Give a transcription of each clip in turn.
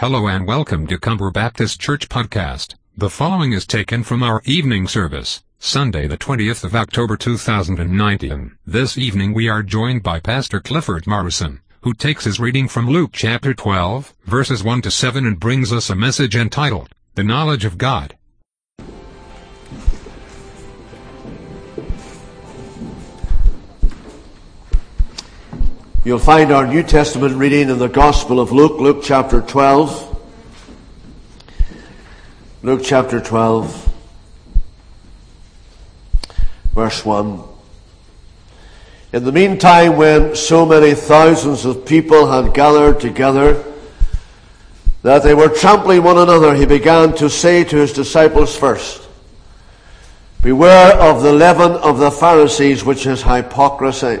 Hello and welcome to Cumber Baptist Church Podcast. The following is taken from our evening service, Sunday the 20th of October 2019. This evening we are joined by Pastor Clifford Morrison, who takes his reading from Luke chapter 12, verses 1 to 7 and brings us a message entitled, The Knowledge of God. You'll find our New Testament reading in the Gospel of Luke, Luke chapter 12. Luke chapter 12, verse 1. In the meantime, when so many thousands of people had gathered together that they were trampling one another, he began to say to his disciples first, Beware of the leaven of the Pharisees, which is hypocrisy.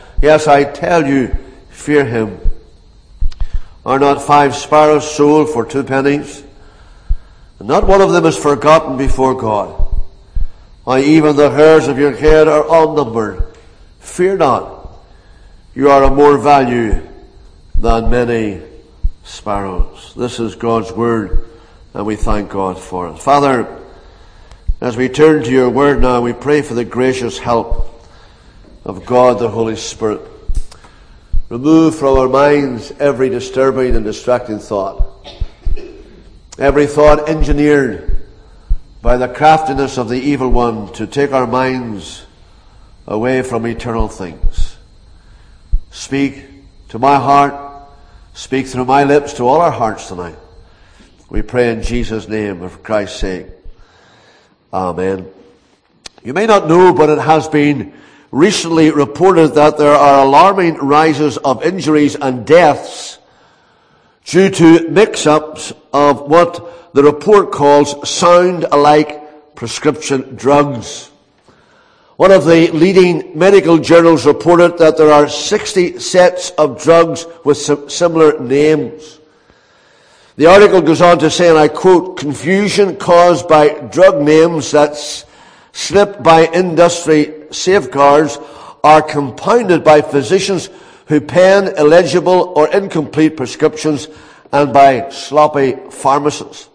Yes, I tell you, fear him. Are not five sparrows sold for two pennies? And not one of them is forgotten before God. Why, even the hairs of your head are all numbered. Fear not. You are of more value than many sparrows. This is God's word, and we thank God for it. Father, as we turn to your word now, we pray for the gracious help of God the Holy Spirit. Remove from our minds every disturbing and distracting thought. Every thought engineered by the craftiness of the evil one to take our minds away from eternal things. Speak to my heart. Speak through my lips to all our hearts tonight. We pray in Jesus' name of Christ's sake. Amen. You may not know, but it has been recently reported that there are alarming rises of injuries and deaths due to mix-ups of what the report calls sound alike prescription drugs. One of the leading medical journals reported that there are 60 sets of drugs with similar names. The article goes on to say, and I quote, confusion caused by drug names that's slipped by industry safeguards are compounded by physicians who pen illegible or incomplete prescriptions and by sloppy pharmacists.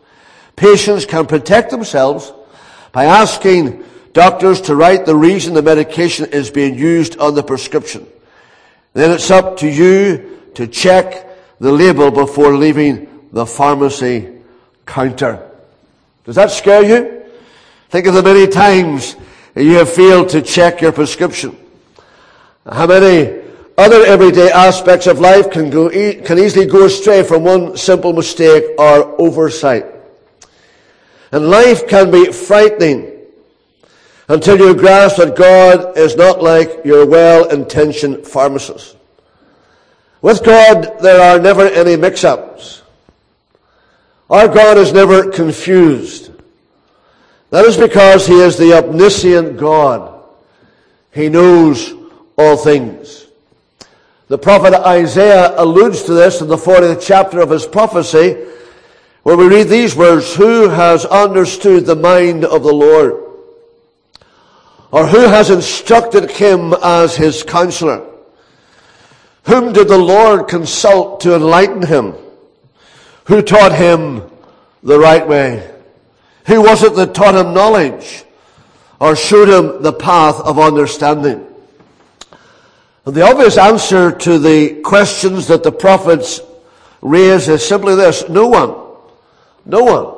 Patients can protect themselves by asking doctors to write the reason the medication is being used on the prescription. Then it's up to you to check the label before leaving the pharmacy counter. Does that scare you? Think of the many times you have failed to check your prescription. How many other everyday aspects of life can, go, can easily go astray from one simple mistake or oversight. And life can be frightening until you grasp that God is not like your well-intentioned pharmacist. With God, there are never any mix-ups. Our God is never confused. That is because He is the omniscient God. He knows all things. The prophet Isaiah alludes to this in the 40th chapter of his prophecy, where we read these words, Who has understood the mind of the Lord? Or who has instructed him as his counselor? Whom did the Lord consult to enlighten him? Who taught him the right way? Who was it that taught him knowledge or showed him the path of understanding? And the obvious answer to the questions that the prophets raise is simply this. No one. No one.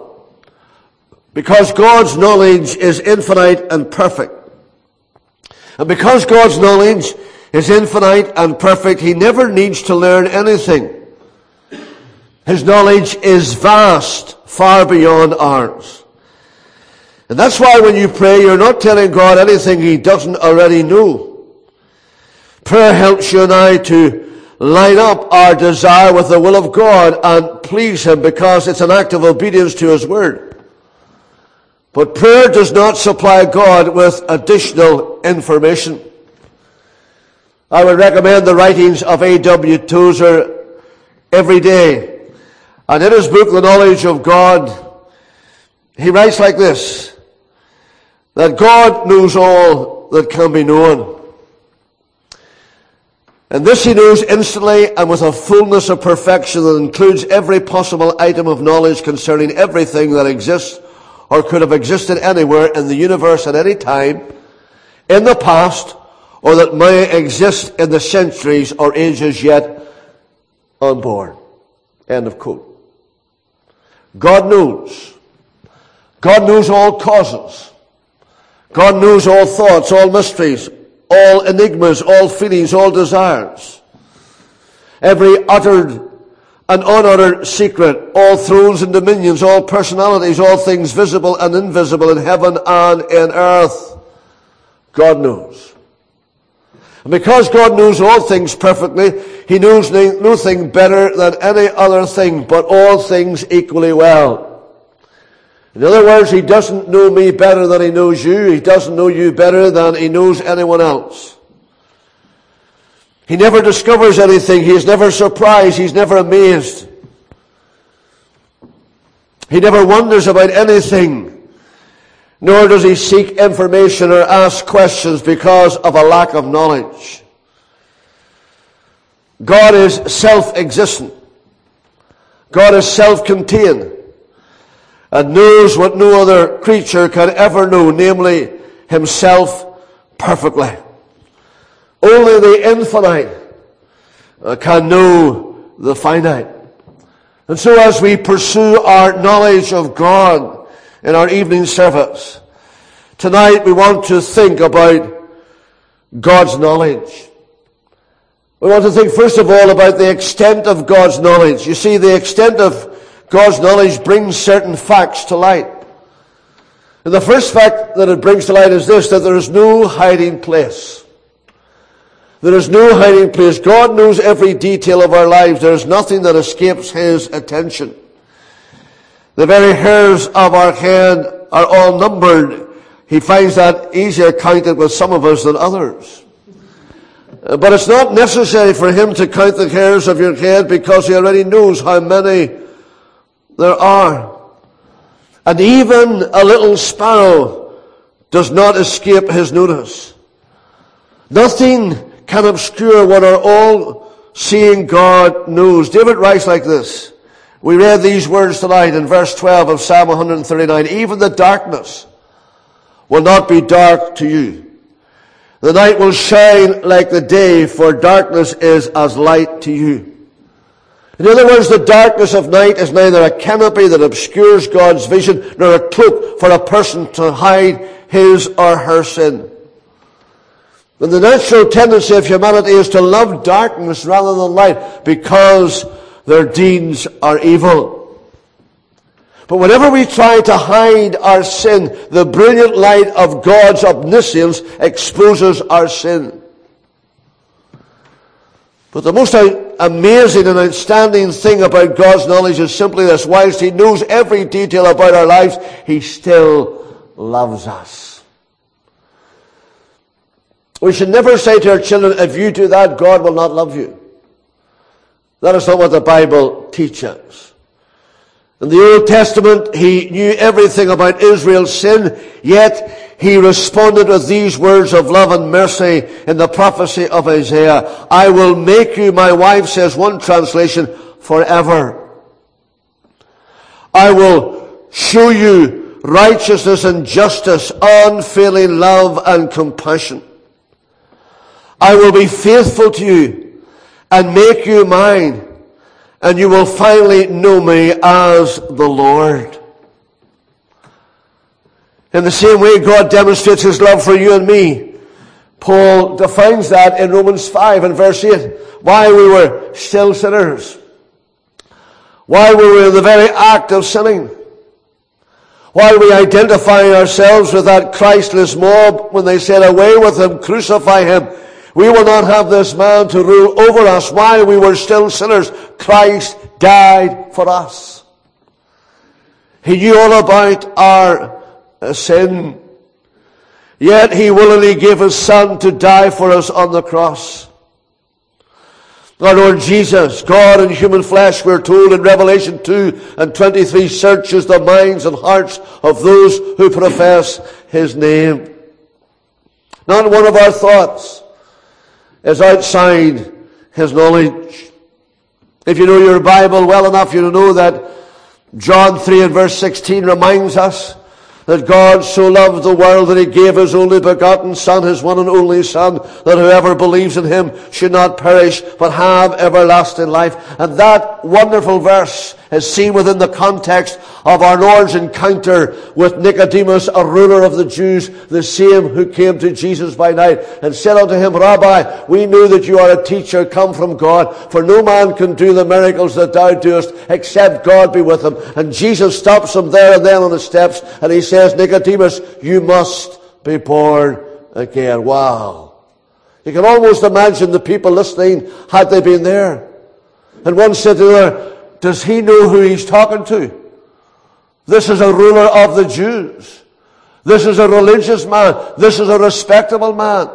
Because God's knowledge is infinite and perfect. And because God's knowledge is infinite and perfect, He never needs to learn anything. His knowledge is vast, far beyond ours. And that's why when you pray, you're not telling God anything He doesn't already know. Prayer helps you and I to line up our desire with the will of God and please Him because it's an act of obedience to His Word. But prayer does not supply God with additional information. I would recommend the writings of A.W. Tozer every day. And in his book, The Knowledge of God, he writes like this, that God knows all that can be known. And this he knows instantly and with a fullness of perfection that includes every possible item of knowledge concerning everything that exists or could have existed anywhere in the universe at any time, in the past, or that may exist in the centuries or ages yet unborn. End of quote. God knows. God knows all causes. God knows all thoughts, all mysteries, all enigmas, all feelings, all desires. Every uttered and unuttered secret, all thrones and dominions, all personalities, all things visible and invisible in heaven and in earth. God knows. And because God knows all things perfectly, He knows nothing better than any other thing, but all things equally well. In other words, He doesn't know me better than He knows you. He doesn't know you better than He knows anyone else. He never discovers anything. He is never surprised. He's never amazed. He never wonders about anything. Nor does he seek information or ask questions because of a lack of knowledge. God is self-existent. God is self-contained and knows what no other creature can ever know, namely himself perfectly. Only the infinite uh, can know the finite. And so as we pursue our knowledge of God in our evening service, tonight we want to think about God's knowledge. We want to think first of all about the extent of God's knowledge. You see, the extent of God's knowledge brings certain facts to light. And the first fact that it brings to light is this, that there is no hiding place. There is no hiding place. God knows every detail of our lives. There is nothing that escapes His attention. The very hairs of our head are all numbered. He finds that easier counted with some of us than others. But it's not necessary for Him to count the hairs of your head because He already knows how many there are. And even a little sparrow does not escape his notice. Nothing can obscure what our all-seeing God knows. David writes like this. We read these words tonight in verse 12 of Psalm 139. Even the darkness will not be dark to you. The night will shine like the day, for darkness is as light to you. In other words, the darkness of night is neither a canopy that obscures God's vision nor a cloak for a person to hide his or her sin. And the natural tendency of humanity is to love darkness rather than light because their deeds are evil. But whenever we try to hide our sin, the brilliant light of God's omniscience exposes our sin. But the most amazing and outstanding thing about God's knowledge is simply this. Whilst He knows every detail about our lives, He still loves us. We should never say to our children, if you do that, God will not love you. That is not what the Bible teaches. In the Old Testament, He knew everything about Israel's sin, yet he responded with these words of love and mercy in the prophecy of Isaiah. I will make you my wife, says one translation, forever. I will show you righteousness and justice, unfailing love and compassion. I will be faithful to you and make you mine, and you will finally know me as the Lord. In the same way, God demonstrates His love for you and me. Paul defines that in Romans 5 and verse 8. Why we were still sinners. While we were in the very act of sinning. While we identify ourselves with that Christless mob when they said, away with him, crucify him. We will not have this man to rule over us while we were still sinners. Christ died for us. He knew all about our uh, sin. Yet he willingly gave his son to die for us on the cross. Our Lord Jesus, God in human flesh, we're told in Revelation 2 and 23, searches the minds and hearts of those who profess His name. Not one of our thoughts is outside His knowledge. If you know your Bible well enough, you know that John 3 and verse 16 reminds us that God so loved the world that he gave his only begotten Son, his one and only Son, that whoever believes in him should not perish, but have everlasting life. And that wonderful verse is seen within the context of our Lord's encounter with Nicodemus, a ruler of the Jews, the same who came to Jesus by night and said unto him, Rabbi, we knew that you are a teacher come from God, for no man can do the miracles that thou doest except God be with him. And Jesus stops him there and then on the steps and he says, Nicodemus, you must be born again. Wow. You can almost imagine the people listening had they been there. And one said to the other, does he know who he's talking to? This is a ruler of the Jews. This is a religious man. This is a respectable man.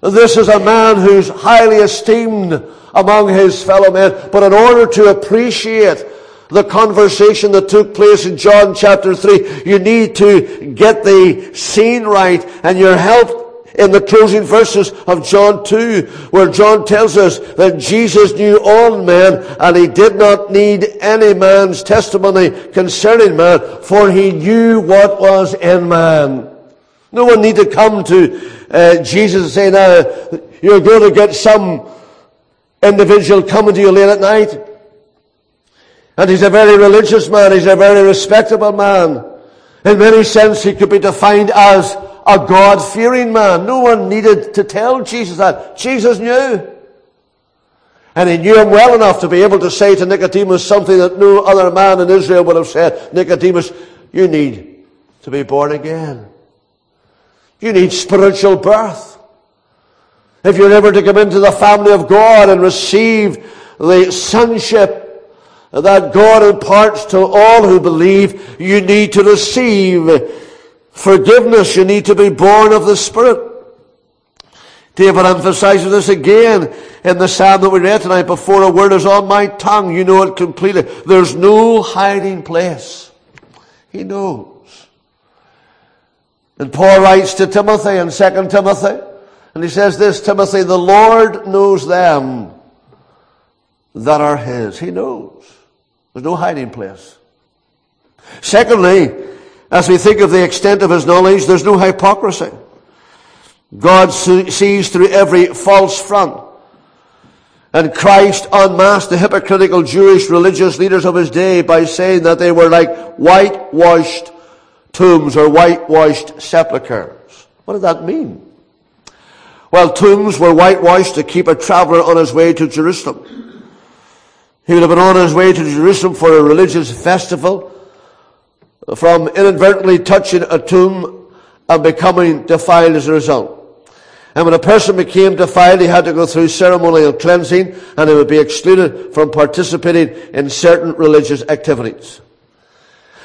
This is a man who's highly esteemed among his fellow men. But in order to appreciate the conversation that took place in John chapter 3, you need to get the scene right and you're helped in the closing verses of John 2, where John tells us that Jesus knew all men and he did not need any man's testimony concerning man, for he knew what was in man. No one need to come to uh, Jesus and say, now, you're going to get some individual coming to you late at night. And he's a very religious man. He's a very respectable man. In many sense, he could be defined as a God-fearing man. No one needed to tell Jesus that. Jesus knew. And he knew him well enough to be able to say to Nicodemus something that no other man in Israel would have said. Nicodemus, you need to be born again. You need spiritual birth. If you're ever to come into the family of God and receive the sonship that God imparts to all who believe, you need to receive forgiveness. You need to be born of the Spirit. David emphasizes this again in the psalm that we read tonight. Before a word is on my tongue, you know it completely. There's no hiding place. He knows. And Paul writes to Timothy in 2 Timothy, and he says this, Timothy, the Lord knows them that are his. He knows. There's no hiding place. Secondly, as we think of the extent of his knowledge, there's no hypocrisy. God sees through every false front. And Christ unmasked the hypocritical Jewish religious leaders of his day by saying that they were like whitewashed tombs or whitewashed sepulchres. What did that mean? Well, tombs were whitewashed to keep a traveler on his way to Jerusalem. He would have been on his way to Jerusalem for a religious festival from inadvertently touching a tomb and becoming defiled as a result. And when a person became defiled, he had to go through ceremonial cleansing and he would be excluded from participating in certain religious activities.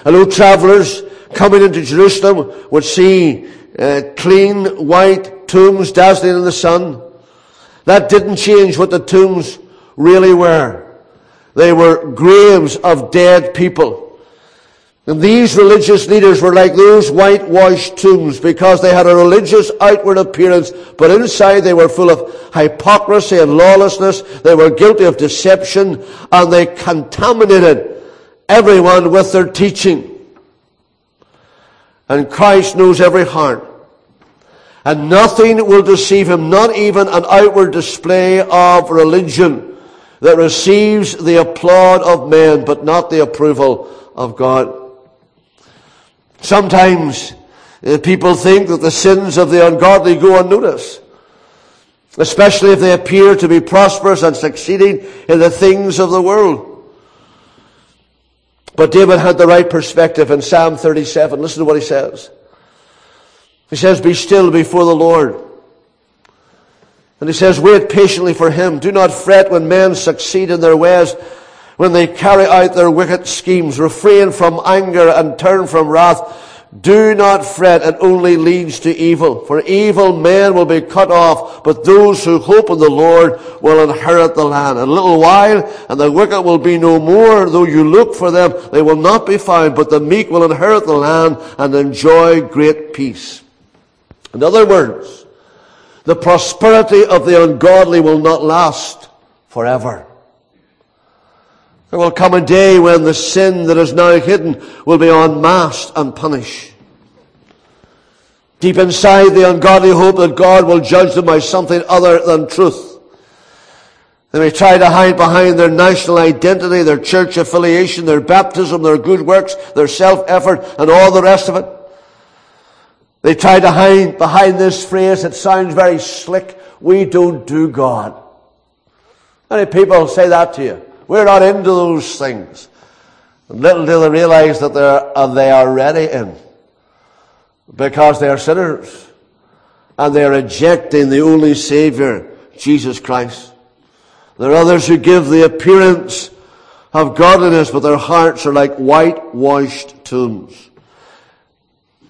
Hello, travelers coming into Jerusalem would see uh, clean white tombs dazzling in the sun. That didn't change what the tombs really were. They were graves of dead people. And these religious leaders were like those whitewashed tombs because they had a religious outward appearance, but inside they were full of hypocrisy and lawlessness. They were guilty of deception and they contaminated everyone with their teaching. And Christ knows every heart. And nothing will deceive him, not even an outward display of religion that receives the applaud of men, but not the approval of God. Sometimes uh, people think that the sins of the ungodly go unnoticed, especially if they appear to be prosperous and succeeding in the things of the world. But David had the right perspective in Psalm 37. Listen to what he says. He says, Be still before the Lord And he says, wait patiently for him. Do not fret when men succeed in their ways, when they carry out their wicked schemes. Refrain from anger and turn from wrath. Do not fret, it only leads to evil. For evil men will be cut off, but those who hope in the Lord will inherit the land. In a little while, and the wicked will be no more. Though you look for them, they will not be found, but the meek will inherit the land and enjoy great peace. In other words, the prosperity of the ungodly will not last forever. There will come a day when the sin that is now hidden will be unmasked and punished. Deep inside, the ungodly hope that God will judge them by something other than truth. They may try to hide behind their national identity, their church affiliation, their baptism, their good works, their self-effort, and all the rest of it. They try to hide behind this phrase. It sounds very slick. We don't do God. Many people say that to you. We're not into those things. And little do they realize that they're, uh, they are ready in. Because they are sinners. And they are rejecting the only Savior, Jesus Christ. There are others who give the appearance of godliness, but their hearts are like whitewashed tombs.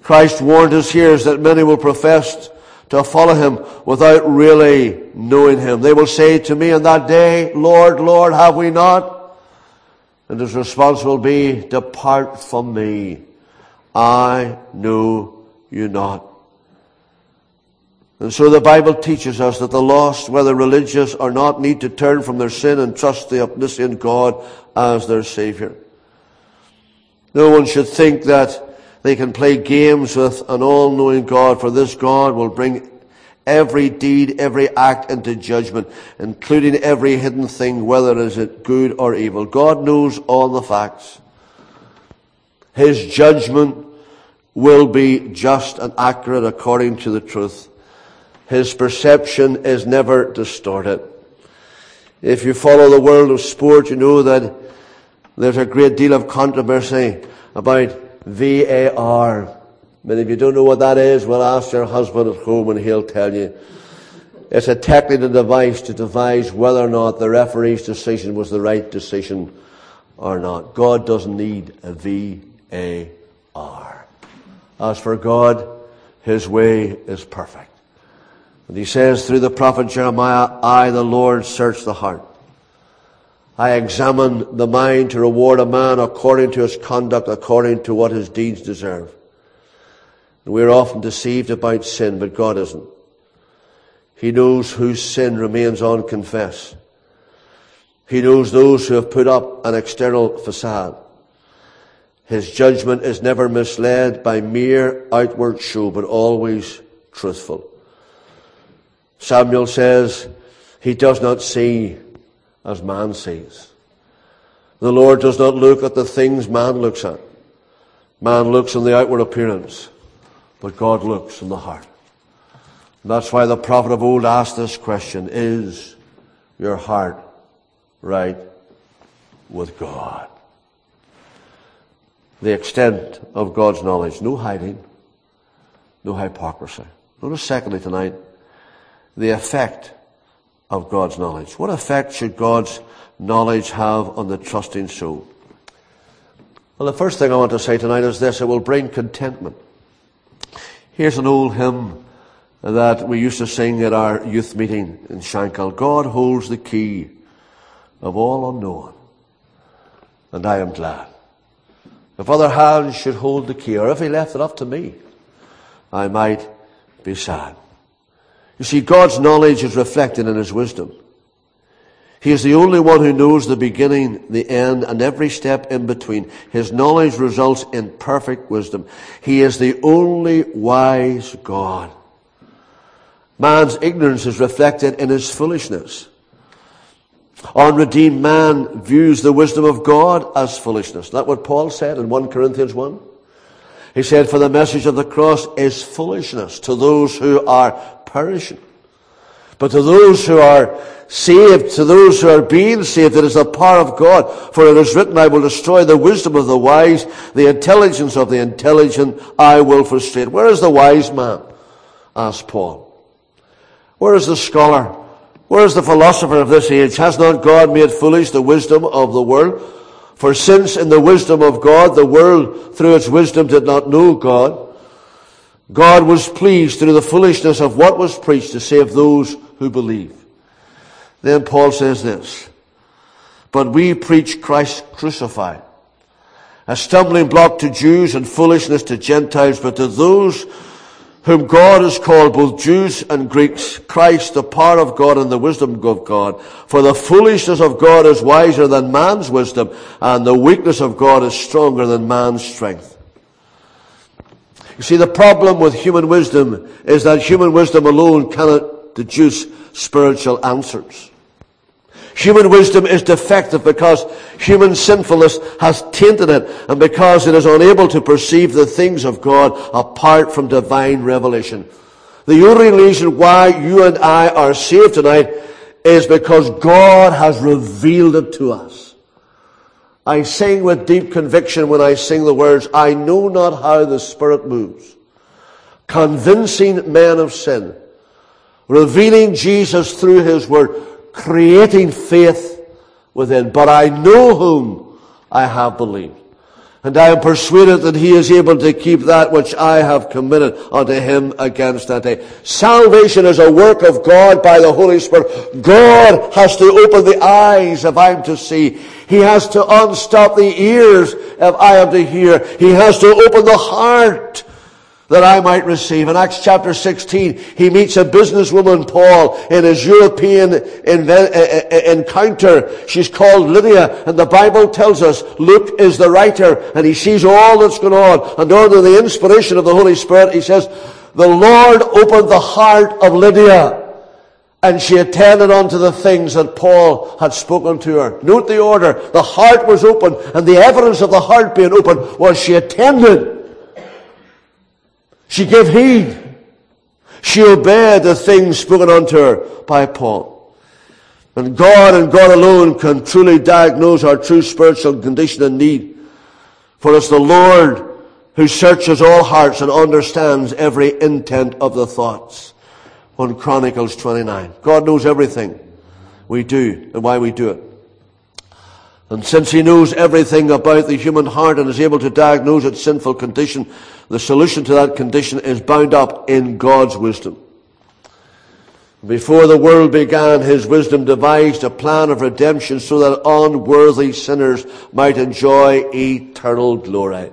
Christ warned us here that many will profess to follow him without really knowing him. They will say to me on that day, Lord, Lord, have we not? And his response will be, Depart from me. I know you not. And so the Bible teaches us that the lost, whether religious or not, need to turn from their sin and trust the omniscient God as their Savior. No one should think that they can play games with an all-knowing God, for this God will bring every deed, every act into judgment, including every hidden thing, whether is it good or evil. God knows all the facts. His judgment will be just and accurate according to the truth. His perception is never distorted. If you follow the world of sport, you know that there's a great deal of controversy about VAR. Many of you don't know what that is. Well, ask your husband at home and he'll tell you. It's a technical device to devise whether or not the referee's decision was the right decision or not. God doesn't need a VAR. As for God, His way is perfect. And He says through the prophet Jeremiah, I, the Lord, search the heart I examine the mind to reward a man according to his conduct, according to what his deeds deserve. And we're often deceived about sin, but God isn't. He knows whose sin remains unconfessed. He knows those who have put up an external facade. His judgment is never misled by mere outward show, but always truthful. Samuel says, he does not see as man sees. The Lord does not look at the things man looks at. Man looks on the outward appearance, but God looks in the heart. And that's why the prophet of old asked this question, is your heart right with God? The extent of God's knowledge, no hiding, no hypocrisy. Notice secondly tonight, the effect of God's knowledge. What effect should God's knowledge have on the trusting soul? Well, the first thing I want to say tonight is this. It will bring contentment. Here's an old hymn that we used to sing at our youth meeting in Shankill. God holds the key of all unknown, and I am glad. If other hands should hold the key, or if he left it up to me, I might be sad. You see, God's knowledge is reflected in His wisdom. He is the only one who knows the beginning, the end, and every step in between. His knowledge results in perfect wisdom. He is the only wise God. Man's ignorance is reflected in his foolishness. Unredeemed man views the wisdom of God as foolishness. That's what Paul said in 1 Corinthians 1. He said, for the message of the cross is foolishness to those who are perishing. But to those who are saved, to those who are being saved, it is the power of God. For it is written, I will destroy the wisdom of the wise, the intelligence of the intelligent I will frustrate. Where is the wise man? asked Paul. Where is the scholar? Where is the philosopher of this age? Has not God made foolish the wisdom of the world? For since in the wisdom of God, the world through its wisdom did not know God, God was pleased through the foolishness of what was preached to save those who believe. Then Paul says this, but we preach Christ crucified, a stumbling block to Jews and foolishness to Gentiles, but to those whom God has called both Jews and Greeks, Christ, the power of God and the wisdom of God. For the foolishness of God is wiser than man's wisdom, and the weakness of God is stronger than man's strength. You see, the problem with human wisdom is that human wisdom alone cannot deduce spiritual answers. Human wisdom is defective because human sinfulness has tainted it and because it is unable to perceive the things of God apart from divine revelation. The only reason why you and I are saved tonight is because God has revealed it to us. I sing with deep conviction when I sing the words, I know not how the Spirit moves, convincing men of sin, revealing Jesus through His Word, creating faith within. But I know whom I have believed. And I am persuaded that he is able to keep that which I have committed unto him against that day. Salvation is a work of God by the Holy Spirit. God has to open the eyes if I'm to see. He has to unstop the ears if I am to hear. He has to open the heart that I might receive. In Acts chapter 16, he meets a businesswoman, Paul, in his European eh, eh, eh, encounter. She's called Lydia, and the Bible tells us Luke is the writer, and he sees all that's going on. And under the inspiration of the Holy Spirit, he says, the Lord opened the heart of Lydia, and she attended unto the things that Paul had spoken to her. Note the order. The heart was open, and the evidence of the heart being open was she attended she gave heed. She obeyed the things spoken unto her by Paul. And God and God alone can truly diagnose our true spiritual condition and need. For it's the Lord who searches all hearts and understands every intent of the thoughts. On Chronicles 29. God knows everything we do and why we do it. And since he knows everything about the human heart and is able to diagnose its sinful condition, the solution to that condition is bound up in God's wisdom. Before the world began, his wisdom devised a plan of redemption so that unworthy sinners might enjoy eternal glory.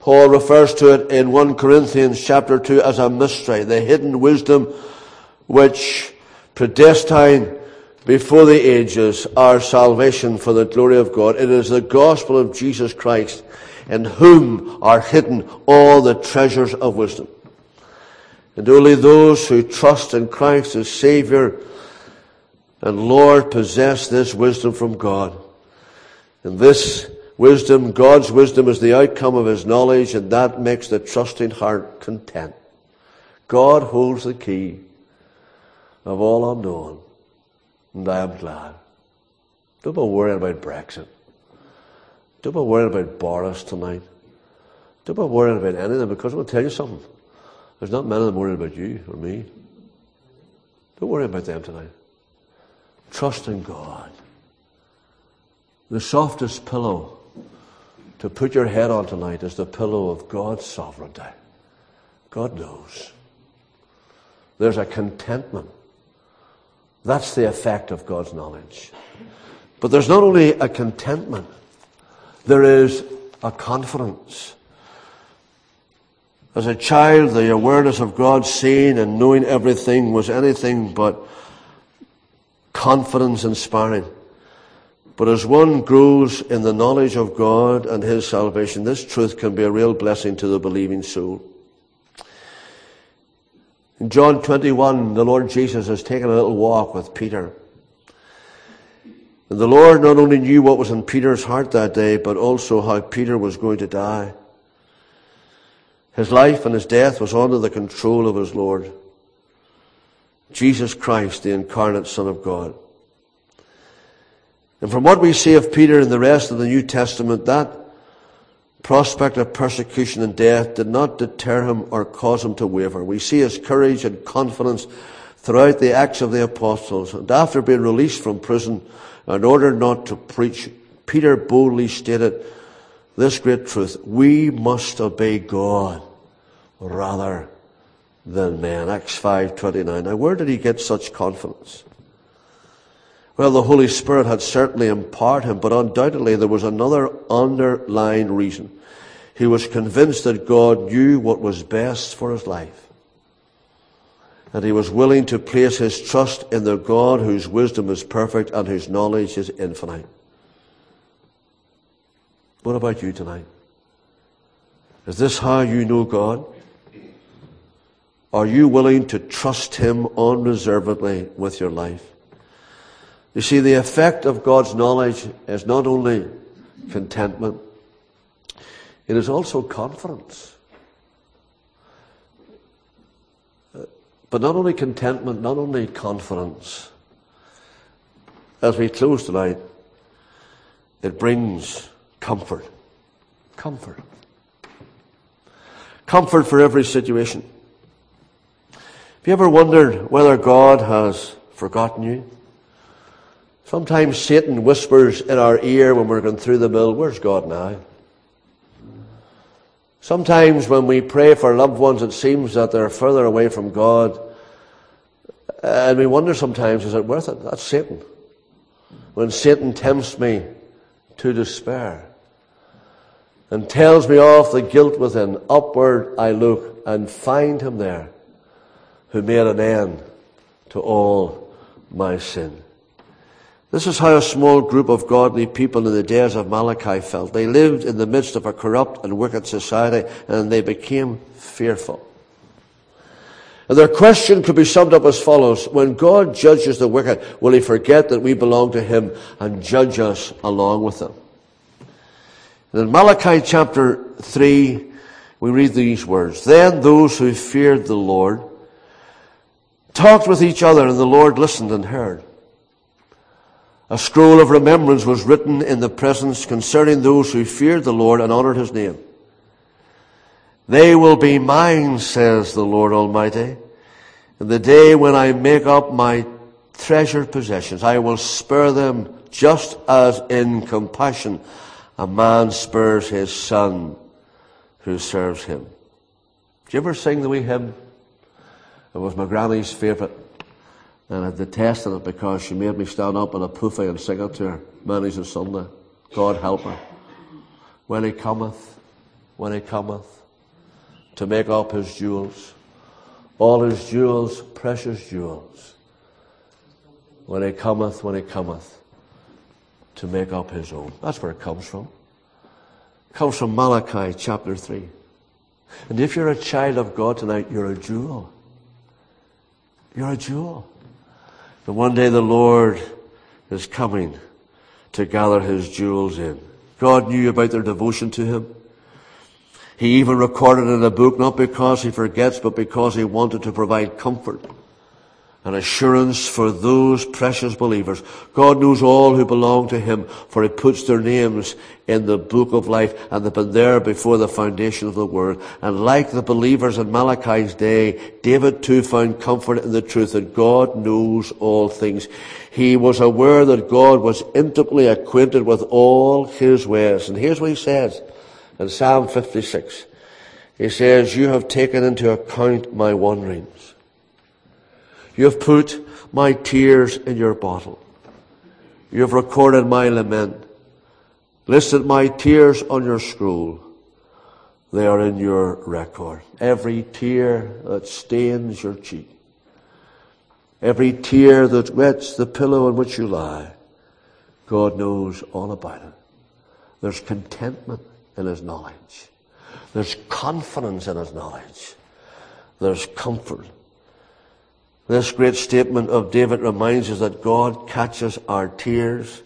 Paul refers to it in 1 Corinthians chapter 2 as a mystery, the hidden wisdom which predestined before the ages our salvation for the glory of God. It is the gospel of Jesus Christ in whom are hidden all the treasures of wisdom. And only those who trust in Christ as Savior and Lord possess this wisdom from God. And this wisdom, God's wisdom is the outcome of His knowledge and that makes the trusting heart content. God holds the key of all unknown. And I am glad. Don't be worrying about Brexit. Don't be worrying about Boris tonight. Don't be worrying about anything because I'm going to tell you something. There's not many of them worrying about you or me. Don't worry about them tonight. Trust in God. The softest pillow to put your head on tonight is the pillow of God's sovereignty. God knows. There's a contentment that's the effect of God's knowledge. But there's not only a contentment, there is a confidence. As a child, the awareness of God seeing and knowing everything was anything but confidence inspiring. But as one grows in the knowledge of God and His salvation, this truth can be a real blessing to the believing soul. In John 21, the Lord Jesus has taken a little walk with Peter. And the Lord not only knew what was in Peter's heart that day, but also how Peter was going to die. His life and his death was under the control of his Lord. Jesus Christ, the incarnate Son of God. And from what we see of Peter in the rest of the New Testament, that prospect of persecution and death did not deter him or cause him to waver. We see his courage and confidence throughout the Acts of the Apostles. And after being released from prison, in order not to preach, Peter boldly stated this great truth. We must obey God rather than man. Acts 5.29. Now where did he get such confidence? Well, the Holy Spirit had certainly empowered him, but undoubtedly there was another underlying reason. He was convinced that God knew what was best for his life. And he was willing to place his trust in the God whose wisdom is perfect and whose knowledge is infinite. What about you tonight? Is this how you know God? Are you willing to trust Him unreservedly with your life? You see, the effect of God's knowledge is not only contentment, it is also confidence. But not only contentment, not only confidence. As we close tonight, it brings comfort. Comfort. Comfort for every situation. Have you ever wondered whether God has forgotten you? Sometimes Satan whispers in our ear when we're going through the mill, where's God now? Sometimes when we pray for loved ones, it seems that they're further away from God. And we wonder sometimes, is it worth it? That's Satan. When Satan tempts me to despair and tells me of the guilt within, upward I look and find him there who made an end to all my sin. This is how a small group of godly people in the days of Malachi felt. They lived in the midst of a corrupt and wicked society and they became fearful. And their question could be summed up as follows. When God judges the wicked, will he forget that we belong to him and judge us along with them? And in Malachi chapter 3, we read these words. Then those who feared the Lord talked with each other and the Lord listened and heard. A scroll of remembrance was written in the presence concerning those who feared the Lord and honored his name. They will be mine, says the Lord Almighty. In the day when I make up my treasured possessions, I will spare them just as in compassion a man spares his son who serves him. Did you ever sing the wee hymn? It was my granny's favourite. And I detested it because she made me stand up in a poofy and sing it to her Mondays and Sunday. God help her. When he cometh, when he cometh, to make up his jewels, all his jewels, precious jewels, when he cometh, when he cometh, to make up his own. That's where it comes from. It comes from Malachi chapter 3. And if you're a child of God tonight, you're a jewel. You're a jewel. And one day the Lord is coming to gather his jewels in. God knew about their devotion to him. He even recorded in a book, not because he forgets, but because he wanted to provide comfort and assurance for those precious believers. God knows all who belong to Him, for He puts their names in the book of life, and they've been there before the foundation of the world. And like the believers in Malachi's day, David too found comfort in the truth that God knows all things. He was aware that God was intimately acquainted with all His ways. And here's what He says in Psalm 56. He says, You have taken into account my wanderings you have put my tears in your bottle. You have recorded my lament, listed my tears on your scroll. They are in your record. Every tear that stains your cheek, every tear that wets the pillow on which you lie, God knows all about it. There's contentment in His knowledge. There's confidence in His knowledge. There's comfort this great statement of David reminds us that God catches our tears.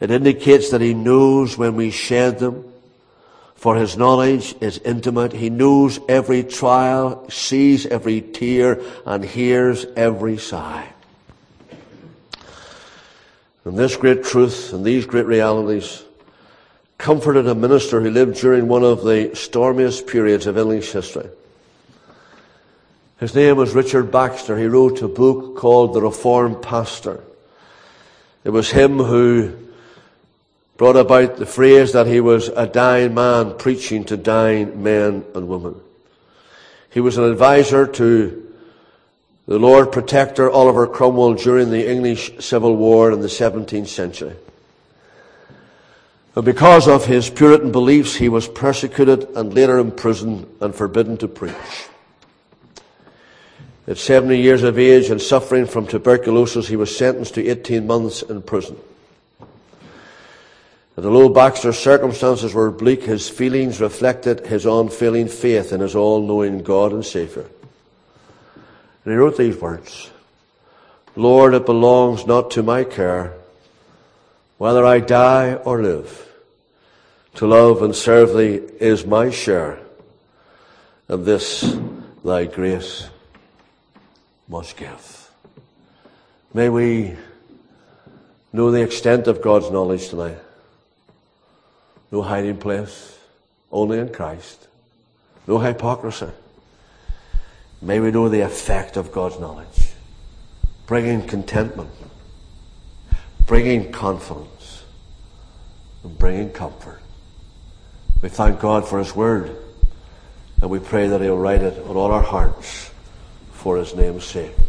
It indicates that He knows when we shed them, for His knowledge is intimate. He knows every trial, sees every tear, and hears every sigh. And this great truth and these great realities comforted a minister who lived during one of the stormiest periods of English history. His name was Richard Baxter. He wrote a book called The Reformed Pastor. It was him who brought about the phrase that he was a dying man preaching to dying men and women. He was an advisor to the Lord Protector Oliver Cromwell during the English Civil War in the 17th century. And because of his Puritan beliefs, he was persecuted and later imprisoned and forbidden to preach. At 70 years of age and suffering from tuberculosis, he was sentenced to 18 months in prison. And although Baxter's circumstances were bleak, his feelings reflected his unfailing faith in his all-knowing God and Saviour. And he wrote these words, Lord, it belongs not to my care whether I die or live. To love and serve thee is my share, and this thy grace must give. May we know the extent of God's knowledge tonight. No hiding place, only in Christ. No hypocrisy. May we know the effect of God's knowledge, bringing contentment, bringing confidence, and bringing comfort. We thank God for His Word, and we pray that He'll write it on all our hearts for his name's sake.